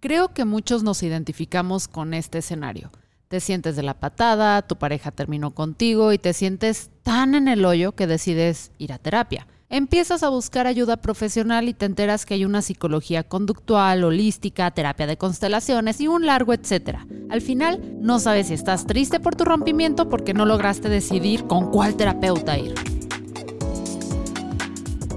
Creo que muchos nos identificamos con este escenario. Te sientes de la patada, tu pareja terminó contigo y te sientes tan en el hoyo que decides ir a terapia. Empiezas a buscar ayuda profesional y te enteras que hay una psicología conductual, holística, terapia de constelaciones y un largo etcétera. Al final, no sabes si estás triste por tu rompimiento porque no lograste decidir con cuál terapeuta ir.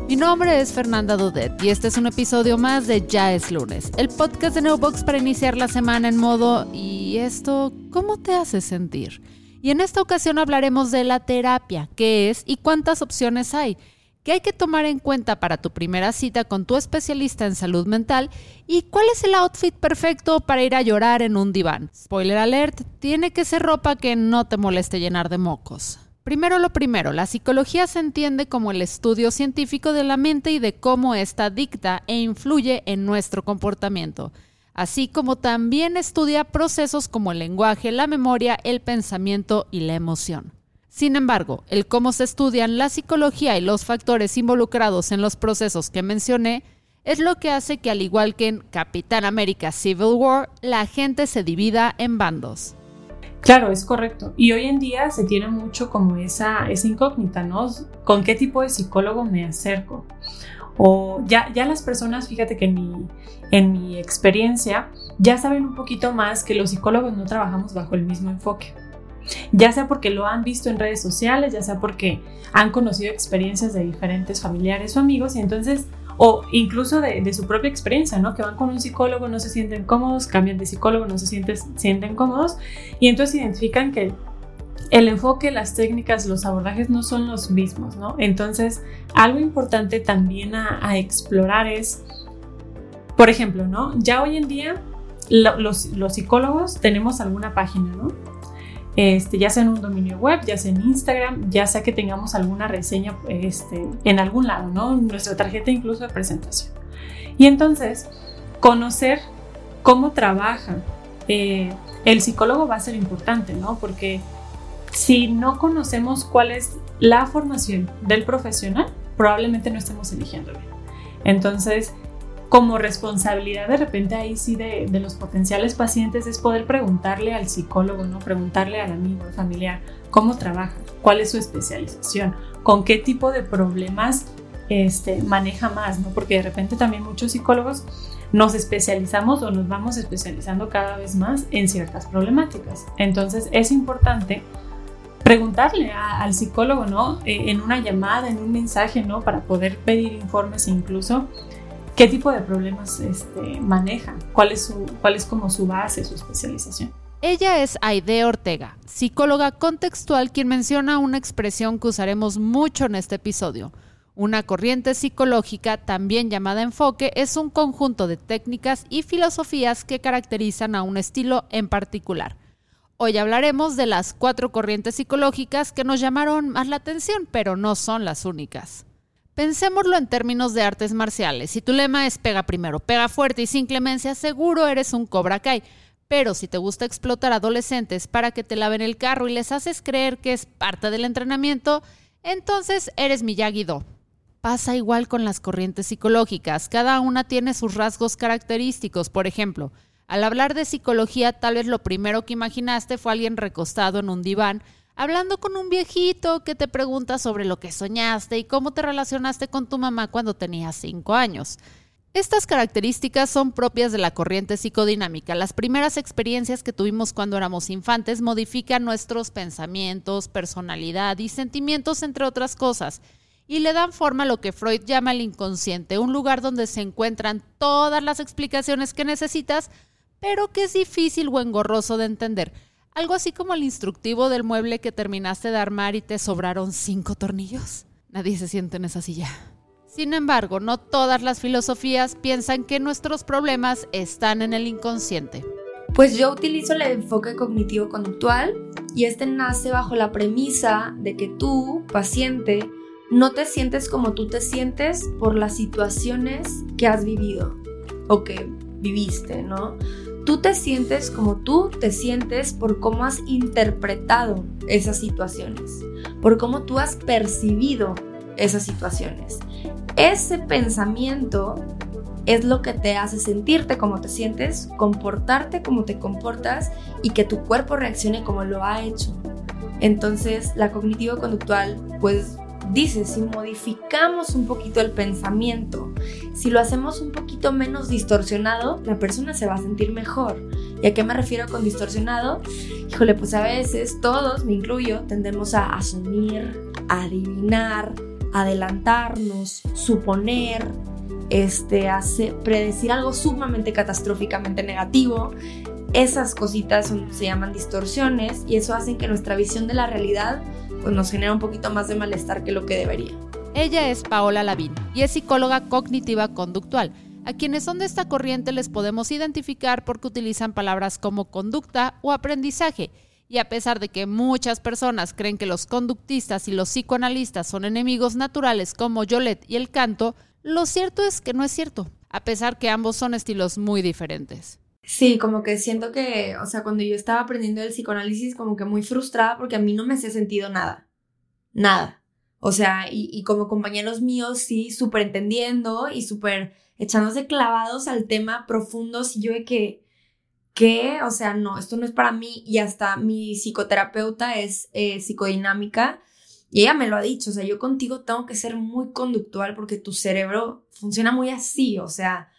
Mi nombre es Fernanda Dudet y este es un episodio más de Ya es lunes, el podcast de Neobox para iniciar la semana en modo ¿y esto cómo te hace sentir? Y en esta ocasión hablaremos de la terapia, qué es y cuántas opciones hay ¿Qué hay que tomar en cuenta para tu primera cita con tu especialista en salud mental y cuál es el outfit perfecto para ir a llorar en un diván. Spoiler alert, tiene que ser ropa que no te moleste llenar de mocos. Primero lo primero, la psicología se entiende como el estudio científico de la mente y de cómo ésta dicta e influye en nuestro comportamiento, así como también estudia procesos como el lenguaje, la memoria, el pensamiento y la emoción. Sin embargo, el cómo se estudian la psicología y los factores involucrados en los procesos que mencioné es lo que hace que, al igual que en Capitán América Civil War, la gente se divida en bandos. Claro, es correcto. Y hoy en día se tiene mucho como esa, esa incógnita, ¿no? ¿Con qué tipo de psicólogo me acerco? O ya, ya las personas, fíjate que en mi, en mi experiencia, ya saben un poquito más que los psicólogos no trabajamos bajo el mismo enfoque ya sea porque lo han visto en redes sociales, ya sea porque han conocido experiencias de diferentes familiares o amigos y entonces, o incluso de, su propia experiencia, ¿no? Que van con un psicólogo, no se sienten cómodos, cambian de psicólogo, no se sienten, cómodos y entonces identifican que el enfoque, las técnicas, los abordajes no son los mismos, ¿no? Entonces, algo importante también a, explorar es, por ejemplo, ¿no? Ya hoy en día los, los psicólogos tenemos alguna página, ¿no? Este, ya sea en un dominio web, ya sea en Instagram, ya sea que tengamos alguna reseña este, en algún lado, ¿no? Nuestra tarjeta incluso de presentación. Y entonces, conocer cómo trabaja eh, el psicólogo va a ser importante, ¿no? Porque si no conocemos cuál es la formación del profesional, probablemente no estemos eligiendo bien. Entonces, como responsabilidad de repente ahí sí de, los potenciales pacientes es poder preguntarle al psicólogo, ¿no? Preguntarle al amigo, al familiar, cómo trabaja, cuál es su especialización, con qué tipo de problemas este, maneja más, ¿no? Porque de repente también muchos psicólogos nos especializamos o nos vamos especializando cada vez más en ciertas problemáticas. Entonces es importante preguntarle al psicólogo, ¿no? Eh, en una llamada, en un mensaje, ¿no? Para poder pedir informes incluso qué tipo de problemas este, maneja, cuál es, su, cuál es como su base, su especialización. Ella es Aide Ortega, psicóloga contextual, quien menciona una expresión que usaremos mucho en este episodio. Una corriente psicológica, también llamada enfoque, es un conjunto de técnicas y filosofías que caracterizan a un estilo en particular. Hoy hablaremos de las cuatro corrientes psicológicas que nos llamaron más la atención, pero no son las únicas. Pensémoslo en términos de artes marciales. Si tu lema es pega primero, pega fuerte y sin clemencia, seguro eres un Cobra Kai. Pero si te gusta explotar adolescentes para que te laven el carro y les haces creer que es parte del entrenamiento, entonces eres Miyagi-Do. Pasa igual con las corrientes psicológicas. Cada una tiene sus rasgos característicos. Por ejemplo, al hablar de psicología, tal vez lo primero que imaginaste fue alguien recostado en un diván hablando con un viejito que te pregunta sobre lo que soñaste y cómo te relacionaste con tu mamá cuando tenías cinco años. Estas características son propias de la corriente psicodinámica. Las primeras experiencias que tuvimos cuando éramos infantes modifican nuestros pensamientos, personalidad y sentimientos, entre otras cosas, y le dan forma a lo que Freud llama el inconsciente, un lugar donde se encuentran todas las explicaciones que necesitas, pero que es difícil o engorroso de entender. Algo así como el instructivo del mueble que terminaste de armar y te sobraron cinco tornillos. Nadie se siente en esa silla. Sin embargo, no todas las filosofías piensan que nuestros problemas están en el inconsciente. Pues yo utilizo el enfoque cognitivo-conductual y este nace bajo la premisa de que tú, paciente, no te sientes como tú te sientes por las situaciones que has vivido o que viviste, ¿no? Tú te sientes como tú te sientes por cómo has interpretado esas situaciones, por cómo tú has percibido esas situaciones. Ese pensamiento es lo que te hace sentirte como te sientes, comportarte como te comportas y que tu cuerpo reaccione como lo ha hecho. Entonces, la cognitivo-conductual, pues dice, si modificamos un poquito el pensamiento, si lo hacemos un poquito menos distorsionado, la persona se va a sentir mejor. ¿Y a qué me refiero con distorsionado? Híjole, pues a veces todos, me incluyo, tendemos a asumir, adivinar, adelantarnos, suponer, este, hace, predecir algo sumamente catastróficamente negativo. Esas cositas se llaman distorsiones y eso hace que nuestra visión de la realidad pues, nos genera un poquito más de malestar que lo que debería. Ella es Paola Lavín y es psicóloga cognitiva conductual. A quienes son de esta corriente les podemos identificar porque utilizan palabras como conducta o aprendizaje. Y a pesar de que muchas personas creen que los conductistas y los psicoanalistas son enemigos naturales como Yolette y el canto, lo cierto es que no es cierto, a pesar que ambos son estilos muy diferentes. Sí, como que siento que, o sea, cuando yo estaba aprendiendo el psicoanálisis, como que muy frustrada porque a mí no me hacía sentido nada. Nada. O sea, y, como compañeros míos, sí, súper entendiendo y súper echándose clavados al tema profundos y yo de que. O sea, no, esto no es para mí y hasta mi psicoterapeuta es eh, psicodinámica y ella me lo ha dicho, o sea, yo contigo tengo que ser muy conductual porque tu cerebro funciona muy así, o sea,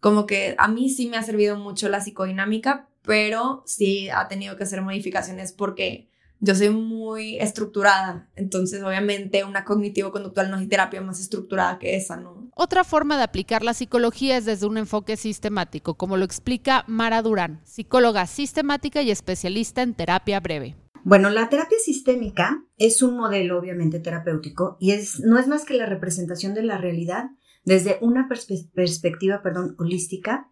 como que a mí sí me ha servido mucho la psicodinámica, pero sí ha tenido que hacer modificaciones porque yo soy muy estructurada, entonces obviamente una cognitivo-conductual no es terapia más estructurada que esa, ¿no? Otra forma de aplicar la psicología es desde un enfoque sistemático, como lo explica Mara Durán, psicóloga sistemática y especialista en terapia breve. Bueno, la terapia sistémica es un modelo obviamente terapéutico y es, no es más que la representación de la realidad desde una perspectiva perdón, holística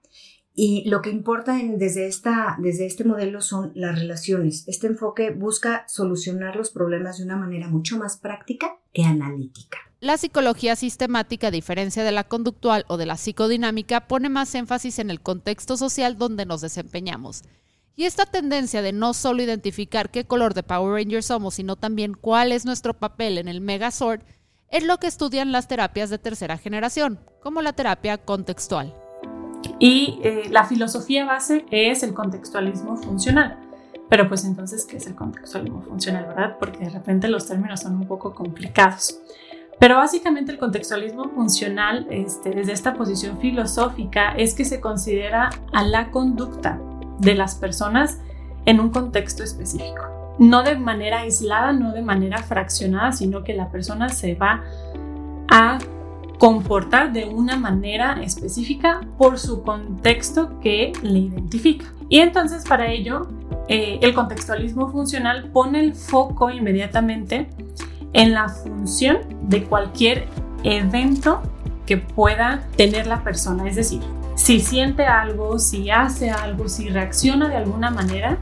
y lo que importa desde, esta, desde este modelo son las relaciones. Este enfoque busca solucionar los problemas de una manera mucho más práctica que analítica. La psicología sistemática, a diferencia de la conductual o de la psicodinámica, pone más énfasis en el contexto social donde nos desempeñamos. Y esta tendencia de no solo identificar qué color de Power Ranger somos, sino también cuál es nuestro papel en el Megazord, es lo que estudian las terapias de tercera generación, como la terapia contextual. Y eh, la filosofía base es el contextualismo funcional. Pero pues entonces, ¿qué es el contextualismo funcional, verdad? Porque de repente los términos son un poco complicados. Pero básicamente el contextualismo funcional, este, desde esta posición filosófica, es que se considera a la conducta de las personas en un contexto específico. No de manera aislada, no de manera fraccionada, sino que la persona se va a comportar de una manera específica por su contexto que le identifica. Y entonces para ello, eh, el contextualismo funcional pone el foco inmediatamente en la función de cualquier evento que pueda tener la persona. Es decir, si siente algo, si hace algo, si reacciona de alguna manera,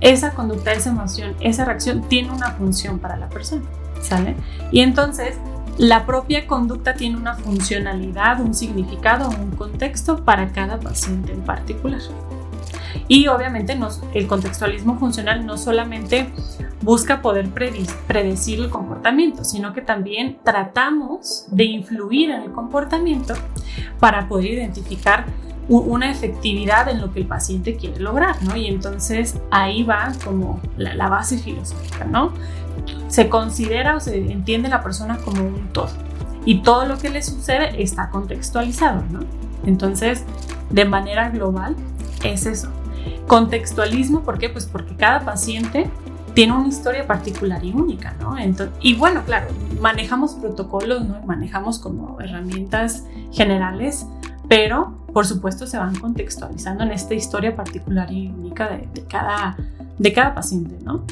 esa conducta, esa emoción, esa reacción tiene una función para la persona, ¿sale? Y entonces la propia conducta tiene una funcionalidad, un significado, un contexto para cada paciente en particular. Y obviamente el contextualismo funcional no solamente busca poder predecir el comportamiento, sino que también tratamos de influir en el comportamiento para poder identificar una efectividad en lo que el paciente quiere lograr, ¿no? Y entonces ahí va como la, base filosófica, ¿no? Se considera o se entiende la persona como un todo y todo lo que le sucede está contextualizado, ¿no? Entonces, de manera global, es eso. Contextualismo, ¿por qué? Pues porque cada paciente tiene una historia particular y única, ¿no? y bueno, claro, manejamos protocolos, ¿no? Manejamos como herramientas generales, pero por supuesto se van contextualizando en esta historia particular y única de, cada, de cada paciente, ¿no?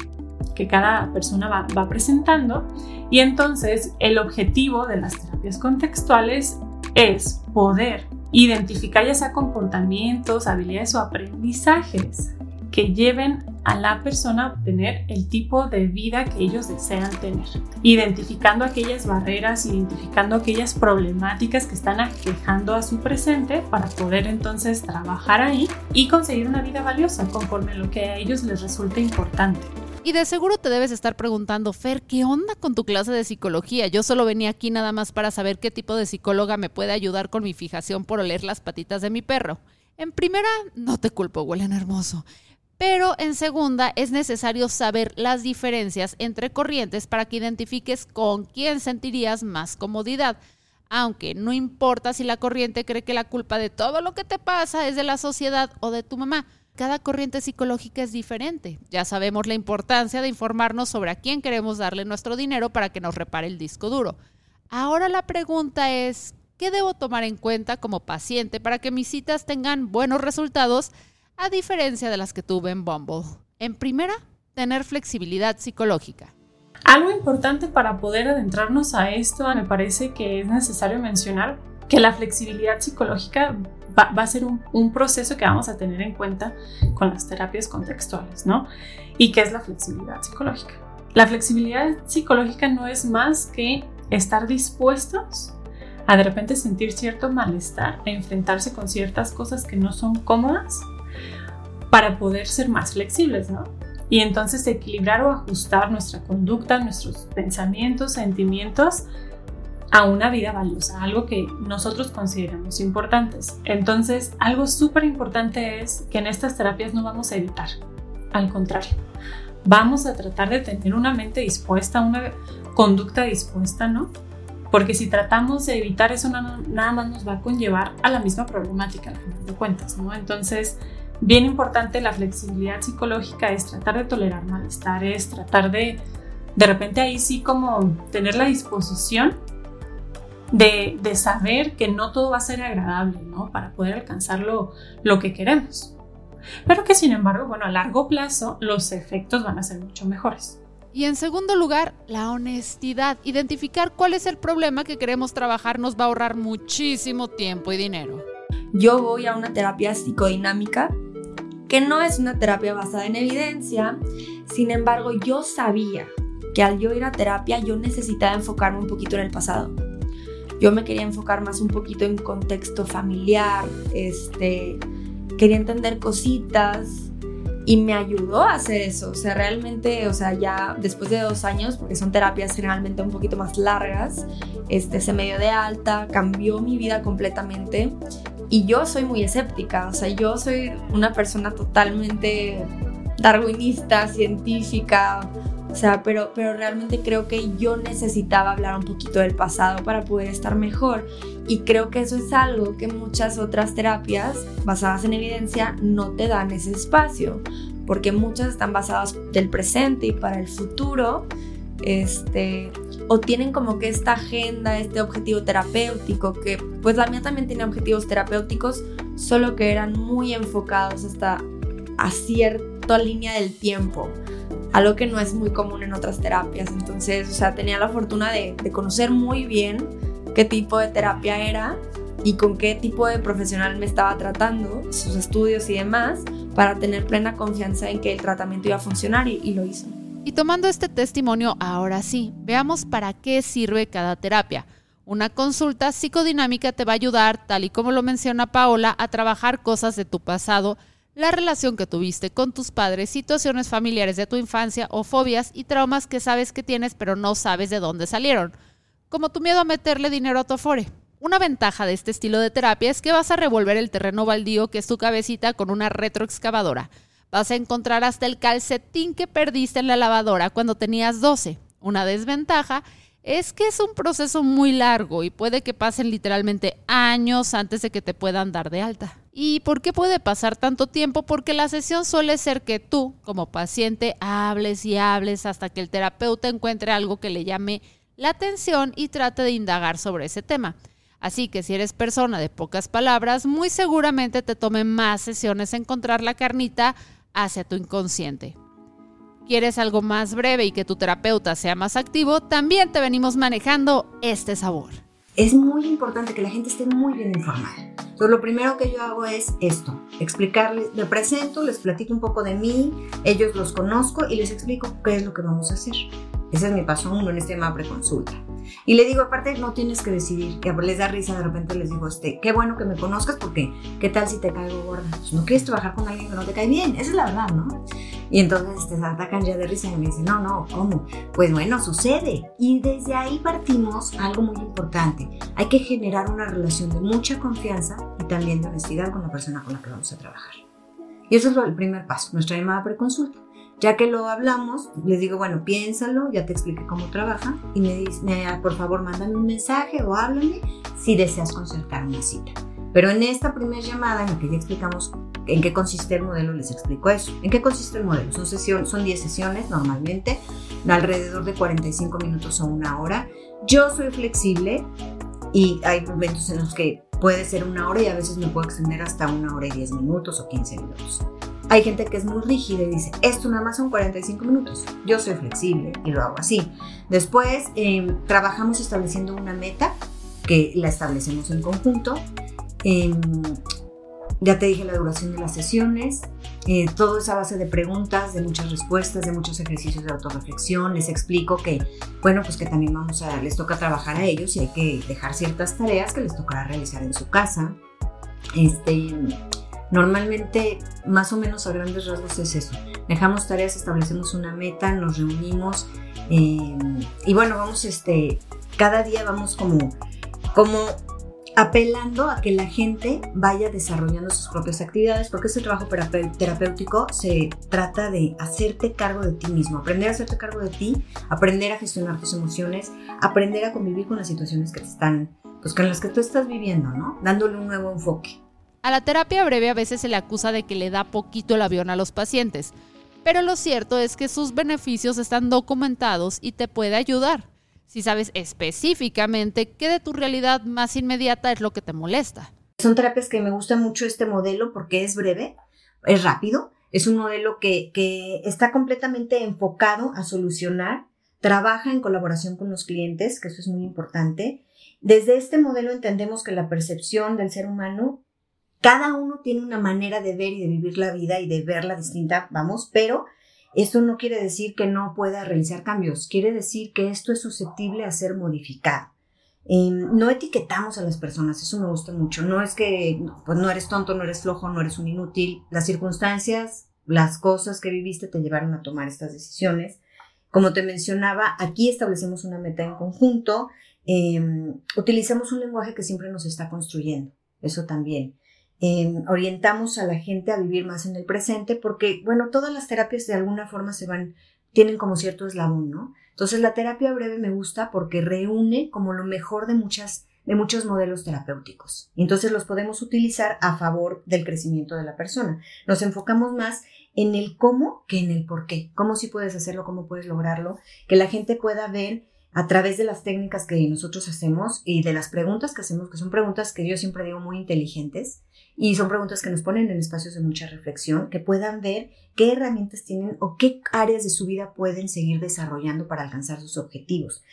Que cada persona va, va presentando. Y entonces el objetivo de las terapias contextuales es poder identificar ya sea comportamientos, habilidades o aprendizajes que lleven a la persona obtener el tipo de vida que ellos desean tener, identificando aquellas barreras, identificando aquellas problemáticas que están aquejando a su presente para poder entonces trabajar ahí y conseguir una vida valiosa conforme a lo que a ellos les resulte importante. Y de seguro te debes estar preguntando, Fer, ¿qué onda con tu clase de psicología? Yo solo venía aquí nada más para saber qué tipo de psicóloga me puede ayudar con mi fijación por oler las patitas de mi perro. En primera, no te culpo, huelen hermoso. Pero en segunda, es necesario saber las diferencias entre corrientes para que identifiques con quién sentirías más comodidad. Aunque no importa si la corriente cree que la culpa de todo lo que te pasa es de la sociedad o de tu mamá cada corriente psicológica es diferente. Ya sabemos la importancia de informarnos sobre a quién queremos darle nuestro dinero para que nos repare el disco duro. Ahora la pregunta es, ¿qué debo tomar en cuenta como paciente para que mis citas tengan buenos resultados a diferencia de las que tuve en Bumble? En primera, tener flexibilidad psicológica. Algo importante para poder adentrarnos a esto, me parece que es necesario mencionar que la flexibilidad psicológica va, a ser un, proceso que vamos a tener en cuenta con las terapias contextuales, ¿no? ¿Y qué es la flexibilidad psicológica? La flexibilidad psicológica no es más que estar dispuestos a de repente sentir cierto malestar, a enfrentarse con ciertas cosas que no son cómodas para poder ser más flexibles, ¿no? Y entonces equilibrar o ajustar nuestra conducta, nuestros pensamientos, sentimientos a una vida valiosa, algo que nosotros consideramos importantes. Entonces, algo súper importante es que en estas terapias no vamos a evitar, al contrario, vamos a tratar de tener una mente dispuesta, una conducta dispuesta, ¿no? Porque si tratamos de evitar eso, nada más nos va a conllevar a la misma problemática, al final de cuentas, ¿no? Entonces, bien importante la flexibilidad psicológica es tratar de tolerar malestares, tratar de, de repente ahí sí como tener la disposición de, saber que no todo va a ser agradable, ¿no? Para poder alcanzar lo, lo que queremos. Pero que sin embargo, bueno, a largo plazo los efectos van a ser mucho mejores. Y en segundo lugar, la honestidad. Identificar cuál es el problema que queremos trabajar nos va a ahorrar muchísimo tiempo y dinero. Yo voy a una terapia psicodinámica que no es una terapia basada en evidencia, sin embargo yo sabía que al ir a terapia yo necesitaba enfocarme un poquito en el pasado. Yo me quería enfocar más un poquito en contexto familiar, este, quería entender cositas y me ayudó a hacer eso. O sea, realmente, o sea, ya después de dos años, porque son terapias generalmente un poquito más largas, este, se me dio de alta, cambió mi vida completamente. Y yo soy muy escéptica, o sea, yo soy una persona totalmente darwinista, científica, o sea, pero, pero realmente creo que yo necesitaba hablar un poquito del pasado para poder estar mejor. Y creo que eso es algo que muchas otras terapias basadas en evidencia no te dan ese espacio. Porque muchas están basadas del presente y para el futuro. Este, o tienen como que esta agenda, este objetivo terapéutico, que pues la mía también tiene objetivos terapéuticos, solo que eran muy enfocados hasta a cierta línea del tiempo algo que no es muy común en otras terapias. Entonces, o sea, tenía la fortuna de, conocer muy bien qué tipo de terapia era y con qué tipo de profesional me estaba tratando, sus estudios y demás, para tener plena confianza en que el tratamiento iba a funcionar y, y lo hizo. Y tomando este testimonio, ahora sí, veamos para qué sirve cada terapia. Una consulta psicodinámica te va a ayudar, tal y como lo menciona Paola, a trabajar cosas de tu pasado la relación que tuviste con tus padres, situaciones familiares de tu infancia o fobias y traumas que sabes que tienes pero no sabes de dónde salieron, como tu miedo a meterle dinero a tu afore. Una ventaja de este estilo de terapia es que vas a revolver el terreno baldío que es tu cabecita con una retroexcavadora. Vas a encontrar hasta el calcetín que perdiste en la lavadora cuando tenías 12. Una desventaja es que es un proceso muy largo y puede que pasen literalmente años antes de que te puedan dar de alta. ¿Y por qué puede pasar tanto tiempo? Porque la sesión suele ser que tú, como paciente, hables y hables hasta que el terapeuta encuentre algo que le llame la atención y trate de indagar sobre ese tema. Así que si eres persona de pocas palabras, muy seguramente te tome más sesiones encontrar la carnita hacia tu inconsciente quieres algo más breve y que tu terapeuta sea más activo, también te venimos manejando este sabor. Es muy importante que la gente esté muy bien informada. Entonces, lo primero que yo hago es esto, explicarles, me presento, les platico un poco de mí, ellos los conozco y les explico qué es lo que vamos a hacer. Ese es mi paso uno en este tema preconsulta. Y le digo, aparte, no tienes que decidir, que les da risa, de repente les digo, este, qué bueno que me conozcas porque qué tal si te caigo gorda. Pues, no quieres trabajar con alguien que no te cae bien, esa es la verdad, ¿no? Y entonces te atacan ya de risa y me dicen, no, no, ¿cómo? Pues bueno, sucede. Y desde ahí partimos algo muy importante. Hay que generar una relación de mucha confianza y también de honestidad con la persona con la que vamos a trabajar. Y eso es el primer paso, nuestra llamada preconsulta. Ya que lo hablamos, les digo, bueno, piénsalo, ya te expliqué cómo trabaja y me dice, por favor, mándame un mensaje o háblame si deseas concertar una cita. Pero en esta primera llamada en la que ya explicamos en qué consiste el modelo, les explico eso. ¿En qué consiste el modelo? Son, sesión, son 10 sesiones normalmente, alrededor de 45 minutos o una hora. Yo soy flexible y hay momentos en los que puede ser una hora y a veces me puedo extender hasta una hora y 10 minutos o 15 minutos. Hay gente que es muy rígida y dice, esto nada más son 45 minutos. Yo soy flexible y lo hago así. Después em, trabajamos estableciendo una meta que la establecemos en conjunto. Em, ya te dije la duración de las sesiones, eh, todo es a base de preguntas, de muchas respuestas, de muchos ejercicios de autorreflexión. Les explico que, bueno, pues que también vamos a, les toca trabajar a ellos y hay que dejar ciertas tareas que les tocará realizar en su casa. Este, Normalmente, más o menos a grandes rasgos es eso. Dejamos tareas, establecemos una meta, nos reunimos eh, y bueno, vamos, este, cada día vamos como, como apelando a que la gente vaya desarrollando sus propias actividades, porque este trabajo terapéutico se trata de hacerte cargo de ti mismo, aprender a hacerte cargo de ti, aprender a gestionar tus emociones, aprender a convivir con las situaciones que te están, pues con las que tú estás viviendo, ¿no? Dándole un nuevo enfoque. A la terapia breve a veces se le acusa de que le da poquito el avión a los pacientes, pero lo cierto es que sus beneficios están documentados y te puede ayudar si sabes específicamente qué de tu realidad más inmediata es lo que te molesta. Son terapias que me gusta mucho este modelo porque es breve, es rápido, es un modelo que, que está completamente enfocado a solucionar, trabaja en colaboración con los clientes, que eso es muy importante. Desde este modelo entendemos que la percepción del ser humano cada uno tiene una manera de ver y de vivir la vida y de verla distinta, vamos, pero esto no quiere decir que no pueda realizar cambios, quiere decir que esto es susceptible a ser modificado. Em, no etiquetamos a las personas, eso me gusta mucho. No es que pues no eres tonto, no eres flojo, no eres un inútil. Las circunstancias, las cosas que viviste te llevaron a tomar estas decisiones. Como te mencionaba, aquí establecemos una meta en conjunto, em, utilizamos un lenguaje que siempre nos está construyendo, eso también. Em, orientamos a la gente a vivir más en el presente porque, bueno, todas las terapias de alguna forma se van, tienen como cierto eslabón, ¿no? Entonces la terapia breve me gusta porque reúne como lo mejor de muchas de muchos modelos terapéuticos. Entonces los podemos utilizar a favor del crecimiento de la persona. Nos enfocamos más en el cómo que en el por qué. Cómo si puedes hacerlo, cómo puedes lograrlo, que la gente pueda ver a través de las técnicas que nosotros hacemos y de las preguntas que hacemos, que son preguntas que yo siempre digo muy inteligentes, y son preguntas que nos ponen en espacios de mucha reflexión, que puedan ver qué herramientas tienen o qué áreas de su vida pueden seguir desarrollando para alcanzar sus objetivos.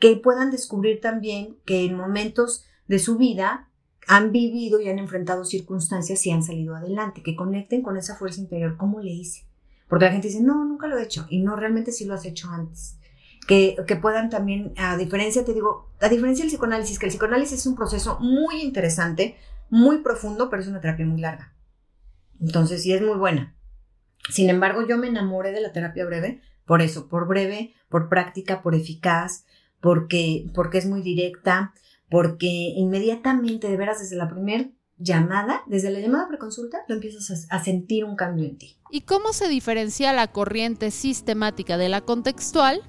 Que puedan descubrir también que en momentos de su vida han vivido y han enfrentado circunstancias y han salido adelante, que conecten con esa fuerza interior. ¿Cómo le hice? Porque la gente dice, no, nunca lo he hecho. Y no, realmente sí lo has hecho antes. Que, que, puedan también, a diferencia, te digo, a diferencia del psicoanálisis, que el psicoanálisis es un proceso muy interesante, muy profundo, pero es una terapia muy larga. Entonces, sí es muy buena. Sin embargo, yo me enamoré de la terapia breve por eso, por breve, por práctica, por eficaz, porque, porque es muy directa, porque inmediatamente, de veras, desde la primera llamada, desde la llamada preconsulta, tú empiezas a, sentir un cambio en ti. ¿Y cómo se diferencia la corriente sistemática de la contextual?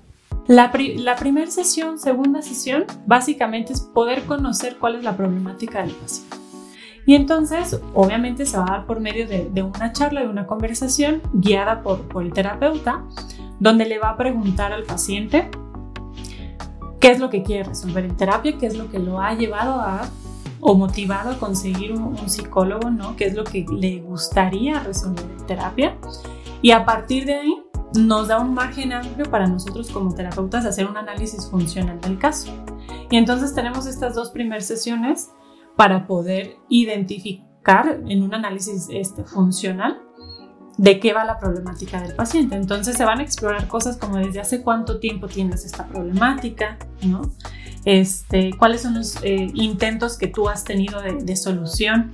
La, la primera sesión, segunda sesión, básicamente es poder conocer cuál es la problemática del paciente. Y entonces, obviamente, se va a dar por medio de, una charla, de una conversación guiada por, por, el terapeuta, donde le va a preguntar al paciente qué es lo que quiere resolver en terapia, qué es lo que lo ha llevado a o motivado a conseguir un, un psicólogo, ¿no? ¿Qué es lo que le gustaría resolver en terapia? Y a partir de ahí nos da un margen amplio para nosotros como terapeutas hacer un análisis funcional del caso. Y entonces tenemos estas dos primeras sesiones para poder identificar en un análisis este, funcional de qué va la problemática del paciente. Entonces se van a explorar cosas como desde hace cuánto tiempo tienes esta problemática, ¿no? Este, cuáles son los eh, intentos que tú has tenido de, solución,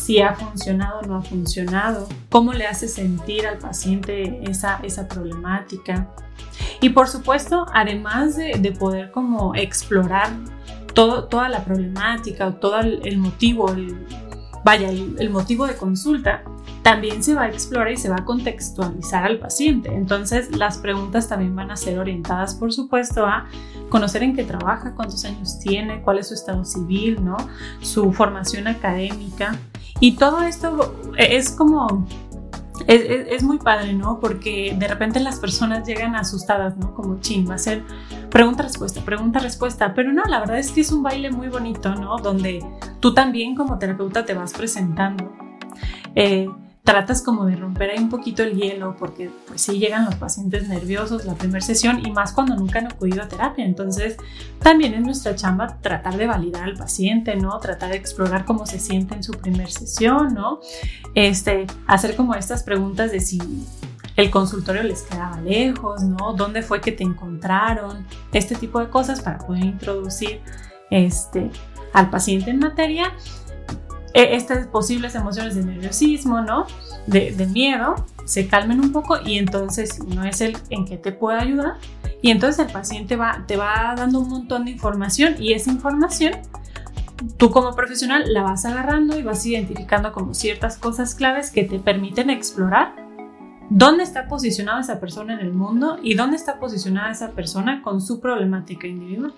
si ha funcionado o no ha funcionado, cómo le hace sentir al paciente esa, esa problemática. Y por supuesto, además de, de poder como explorar todo, toda la problemática o todo el, motivo, vaya, el, motivo de consulta, también se va a explorar y se va a contextualizar al paciente. Entonces, las preguntas también van a ser orientadas, por supuesto, a conocer en qué trabaja, cuántos años tiene, cuál es su estado civil, ¿no? Su formación académica. Y todo esto es como es, muy padre, ¿no? Porque de repente las personas llegan asustadas, ¿no? Como, ching, va a ser pregunta-respuesta, pregunta-respuesta. Pero no, la verdad es que es un baile muy bonito, ¿no? Donde tú también como terapeuta te vas presentando. Eh, tratas como de romper ahí un poquito el hielo porque pues sí llegan los pacientes nerviosos la primera sesión y más cuando nunca han acudido a terapia. Entonces también es nuestra chamba tratar de validar al paciente, ¿no? Tratar de explorar cómo se siente en su primera sesión, ¿no? Este, hacer como estas preguntas de si el consultorio les quedaba lejos, ¿no? ¿Dónde fue que te encontraron? Este tipo de cosas para poder introducir este, al paciente en materia estas posibles emociones de nerviosismo, ¿no? De, miedo, se calmen un poco y entonces no es el en qué te puede ayudar. Y entonces el paciente va, te va dando un montón de información y esa información tú como profesional la vas agarrando y vas identificando como ciertas cosas claves que te permiten explorar dónde está posicionada esa persona en el mundo y dónde está posicionada esa persona con su problemática individual.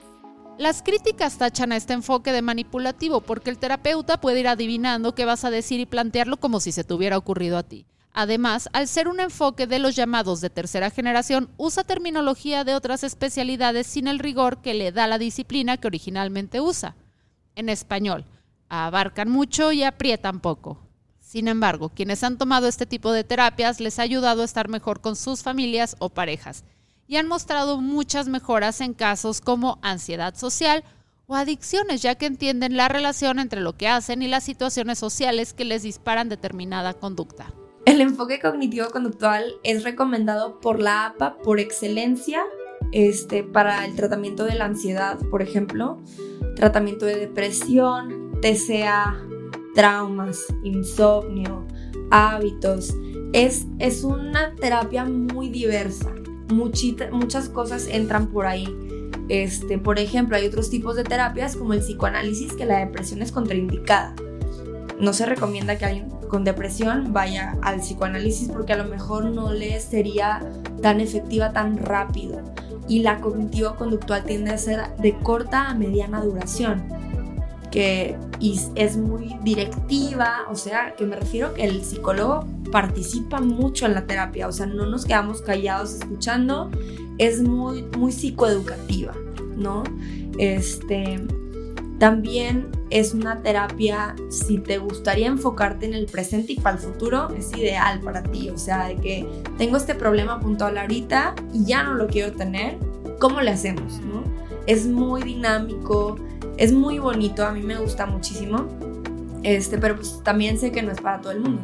Las críticas tachan a este enfoque de manipulativo porque el terapeuta puede ir adivinando qué vas a decir y plantearlo como si se te hubiera ocurrido a ti. Además, al ser un enfoque de los llamados de tercera generación, usa terminología de otras especialidades sin el rigor que le da la disciplina que originalmente usa. En español, abarcan mucho y aprietan poco. Sin embargo, quienes han tomado este tipo de terapias les ha ayudado a estar mejor con sus familias o parejas y han mostrado muchas mejoras en casos como ansiedad social o adicciones, ya que entienden la relación entre lo que hacen y las situaciones sociales que les disparan determinada conducta. El enfoque cognitivo-conductual es recomendado por la APA por excelencia este, para el tratamiento de la ansiedad, por ejemplo, tratamiento de depresión, TCA, traumas, insomnio, hábitos. Es, es una terapia muy diversa muchas cosas entran por ahí. Este, por ejemplo, hay otros tipos de terapias como el psicoanálisis que la depresión es contraindicada. No se recomienda que alguien con depresión vaya al psicoanálisis porque a lo mejor no le sería tan efectiva tan rápido. Y la cognitivo-conductual tiende a ser de corta a mediana duración que es muy directiva, o sea, que me refiero que el psicólogo participa mucho en la terapia, o sea, no nos quedamos callados escuchando, es muy, muy psicoeducativa, ¿no? Este, también es una terapia, si te gustaría enfocarte en el presente y para el futuro, es ideal para ti, o sea, de que tengo este problema puntual ahorita y ya no lo quiero tener, ¿cómo le hacemos, no? Es muy dinámico, es muy bonito, a mí me gusta muchísimo, este, pero pues también sé que no es para todo el mundo.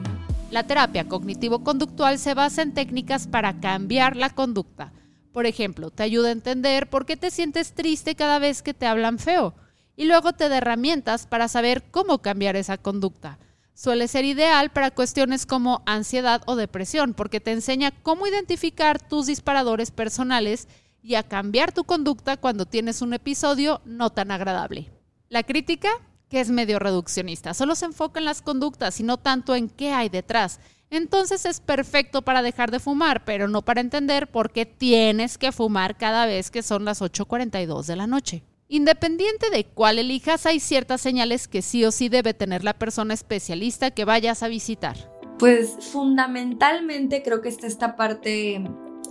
La terapia cognitivo-conductual se basa en técnicas para cambiar la conducta. Por ejemplo, te ayuda a entender por qué te sientes triste cada vez que te hablan feo y luego te da herramientas para saber cómo cambiar esa conducta. Suele ser ideal para cuestiones como ansiedad o depresión porque te enseña cómo identificar tus disparadores personales y a cambiar tu conducta cuando tienes un episodio no tan agradable. La crítica, que es medio reduccionista, solo se enfoca en las conductas y no tanto en qué hay detrás. Entonces es perfecto para dejar de fumar, pero no para entender por qué tienes que fumar cada vez que son las 8.42 de la noche. Independiente de cuál elijas, hay ciertas señales que sí o sí debe tener la persona especialista que vayas a visitar. Pues fundamentalmente creo que está esta parte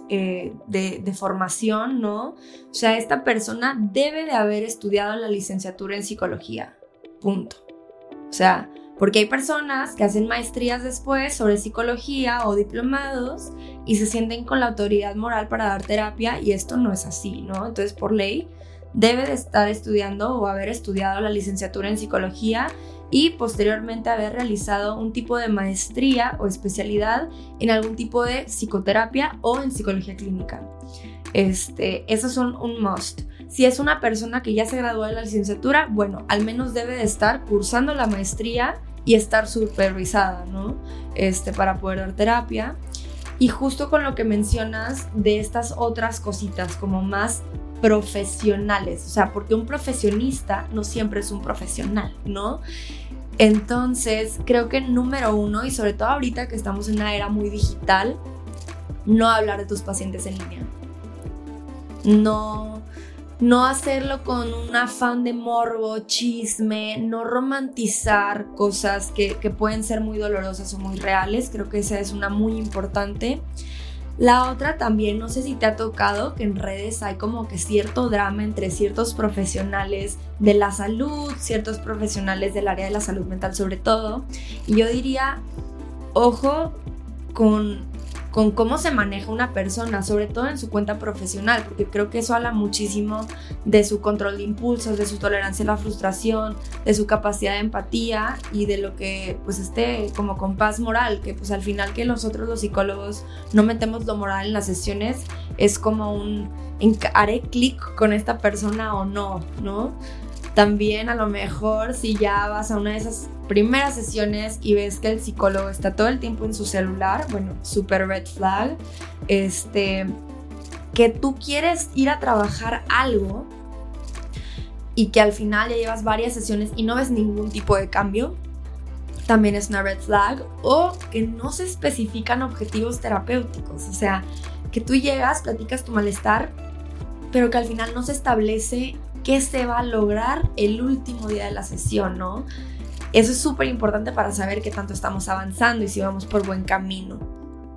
eh, de, formación, ¿no? O sea, esta persona debe de haber estudiado la licenciatura en psicología, punto. O sea, porque hay personas que hacen maestrías después sobre psicología o diplomados y se sienten con la autoridad moral para dar terapia y esto no es así, ¿no? Entonces, por ley, debe de estar estudiando o haber estudiado la licenciatura en psicología y posteriormente haber realizado un tipo de maestría o especialidad en algún tipo de psicoterapia o en psicología clínica. Este, esos son un must. Si es una persona que ya se graduó de la licenciatura, bueno, al menos debe de estar cursando la maestría y estar supervisada, ¿no? Este, para poder dar terapia. Y justo con lo que mencionas de estas otras cositas como más profesionales, o sea, porque un profesionista no siempre es un profesional, ¿no? Entonces, creo que número uno, y sobre todo ahorita que estamos en una era muy digital, no hablar de tus pacientes en línea. No, no hacerlo con un afán de morbo, chisme, no romantizar cosas que, que pueden ser muy dolorosas o muy reales. Creo que esa es una muy importante. La otra también, no sé si te ha tocado que en redes hay como que cierto drama entre ciertos profesionales de la salud, ciertos profesionales del área de la salud mental sobre todo. Y yo diría, ojo con con cómo se maneja una persona, sobre todo en su cuenta profesional, porque creo que eso habla muchísimo de su control de impulsos, de su tolerancia a la frustración, de su capacidad de empatía y de lo que pues esté como compás moral, que pues al final que nosotros los psicólogos no metemos lo moral en las sesiones, es como un haré clic con esta persona o no, ¿no? También a lo mejor si ya vas a una de esas primeras sesiones y ves que el psicólogo está todo el tiempo en su celular, bueno, super red flag, este, que tú quieres ir a trabajar algo y que al final ya llevas varias sesiones y no ves ningún tipo de cambio, también es una red flag, o que no se especifican objetivos terapéuticos, o sea, que tú llegas, platicas tu malestar, pero que al final no se establece qué se va a lograr el último día de la sesión, ¿no? Eso es súper importante para saber qué tanto estamos avanzando y si vamos por buen camino.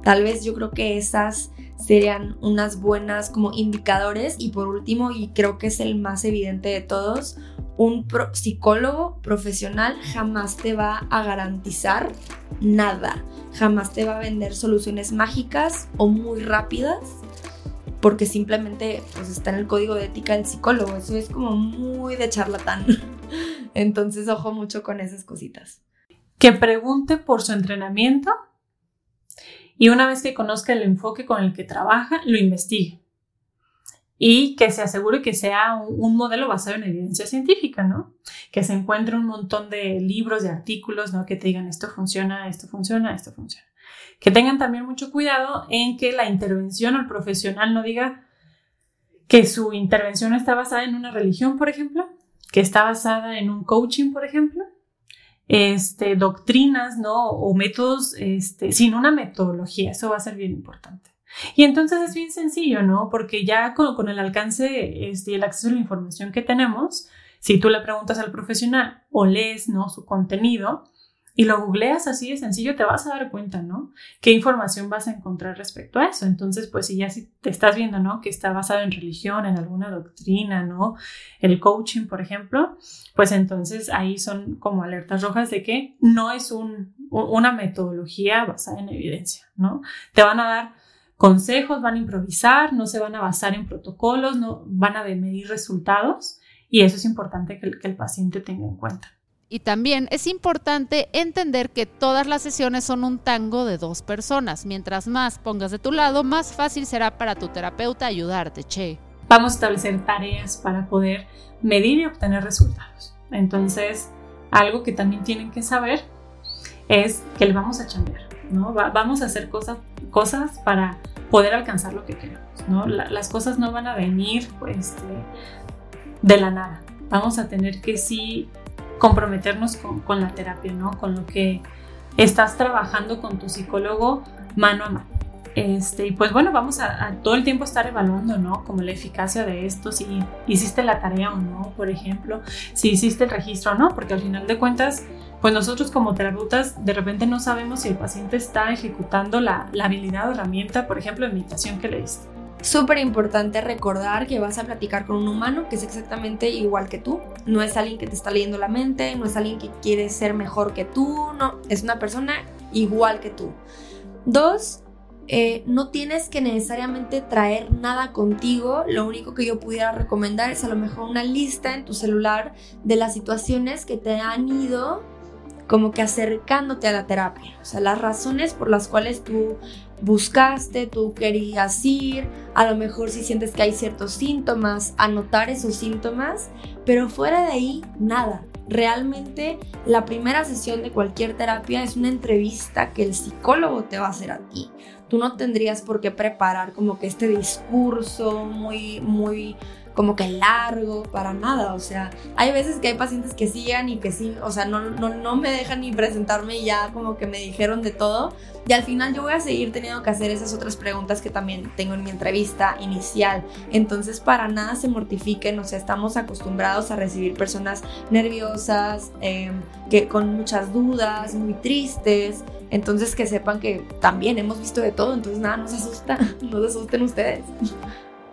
Tal vez yo creo que esas serían unas buenas como indicadores y por último, y creo que es el más evidente de todos, un psicólogo profesional jamás te va a garantizar nada, jamás te va a vender soluciones mágicas o muy rápidas porque simplemente pues está en el código de ética del psicólogo. Eso es como muy de charlatán. Entonces, ojo mucho con esas cositas. Que pregunte por su entrenamiento y una vez que conozca el enfoque con el que trabaja, lo investigue. Y que se asegure que sea un, modelo basado en evidencia científica, ¿no? Que se encuentre un montón de libros, de artículos, ¿no? Que te digan esto funciona, esto funciona, esto funciona. Que tengan también mucho cuidado en que la intervención al profesional no diga que su intervención está basada en una religión, por ejemplo, que está basada en un coaching, por ejemplo, este, doctrinas, ¿no? O métodos, este, sin una metodología, eso va a ser bien importante. Y entonces es bien sencillo, ¿no? Porque ya con, con el alcance este, y el acceso a la información que tenemos, si tú le preguntas al profesional o lees, ¿no? Su contenido, y lo googleas así de sencillo, te vas a dar cuenta, ¿no? ¿Qué información vas a encontrar respecto a eso? Entonces, pues si ya te estás viendo, ¿no? Que está basado en religión, en alguna doctrina, ¿no? El coaching, por ejemplo, pues entonces ahí son como alertas rojas de que no es un, una metodología basada en evidencia, ¿no? Te van a dar consejos, van a improvisar, no se van a basar en protocolos, no van a medir resultados y eso es importante que el paciente tenga en cuenta. Y también es importante entender que todas las sesiones son un tango de dos personas. Mientras más pongas de tu lado, más fácil será para tu terapeuta ayudarte, che. Vamos a establecer tareas para poder medir y obtener resultados. Entonces, algo que también tienen que saber es que le vamos a chambear, ¿no? vamos a hacer cosas, cosas para poder alcanzar lo que queremos, las cosas no van a venir pues, de la nada. Vamos a tener que sí comprometernos con, la terapia, ¿no? Con lo que estás trabajando con tu psicólogo mano a mano. Este, y pues bueno, vamos a, todo el tiempo estar evaluando, ¿no? Como la eficacia de esto, si hiciste la tarea o no, por ejemplo, si hiciste el registro o no, porque al final de cuentas, pues nosotros como terapeutas de repente no sabemos si el paciente está ejecutando la, la habilidad o herramienta, por ejemplo, de meditación que le diste. Súper importante recordar que vas a platicar con un humano que es exactamente igual que tú. No es alguien que te está leyendo la mente, no es alguien que quiere ser mejor que tú, no, es una persona igual que tú. Dos, eh, no tienes que necesariamente traer nada contigo. Lo único que yo pudiera recomendar es a lo mejor una lista en tu celular de las situaciones que te han ido como que acercándote a la terapia. O sea, las razones por las cuales tú buscaste, tú querías ir, a lo mejor si sientes que hay ciertos síntomas, anotar esos síntomas, pero fuera de ahí, nada, realmente la primera sesión de cualquier terapia es una entrevista que el psicólogo te va a hacer a ti. Tú no tendrías por qué preparar como que este discurso muy, muy como que largo, para nada. O sea, hay veces que hay pacientes que siguen y que sí, o sea, no, no, no me dejan ni presentarme y ya como que me dijeron de todo. Y al final yo voy a seguir teniendo que hacer esas otras preguntas que también tengo en mi entrevista inicial. Entonces, para nada se mortifiquen, o sea, estamos acostumbrados a recibir personas nerviosas, em, que con muchas dudas, muy tristes. Entonces, que sepan que también hemos visto de todo, entonces nada, no se asusta, no se asusten ustedes.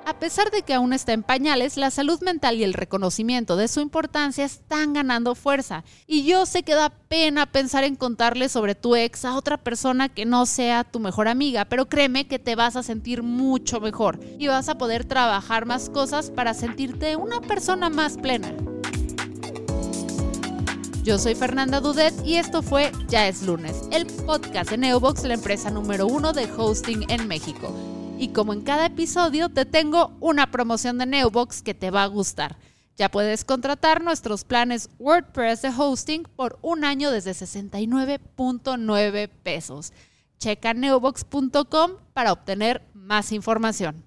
A pesar de que aún está en pañales, la salud mental y el reconocimiento de su importancia están ganando fuerza. Y yo sé que da pena pensar en contarle sobre tu ex a otra persona que no sea tu mejor amiga, pero créeme que te vas a sentir mucho mejor y vas a poder trabajar más cosas para sentirte una persona más plena. Yo soy Fernanda Dudet y esto fue Ya es lunes, el podcast de Neobox, la empresa número uno de hosting en México. Y como en cada episodio, te tengo una promoción de Neobox que te va a gustar. Ya puedes contratar nuestros planes WordPress de hosting por un año desde 69.9 pesos. Checa neobox.com para obtener más información.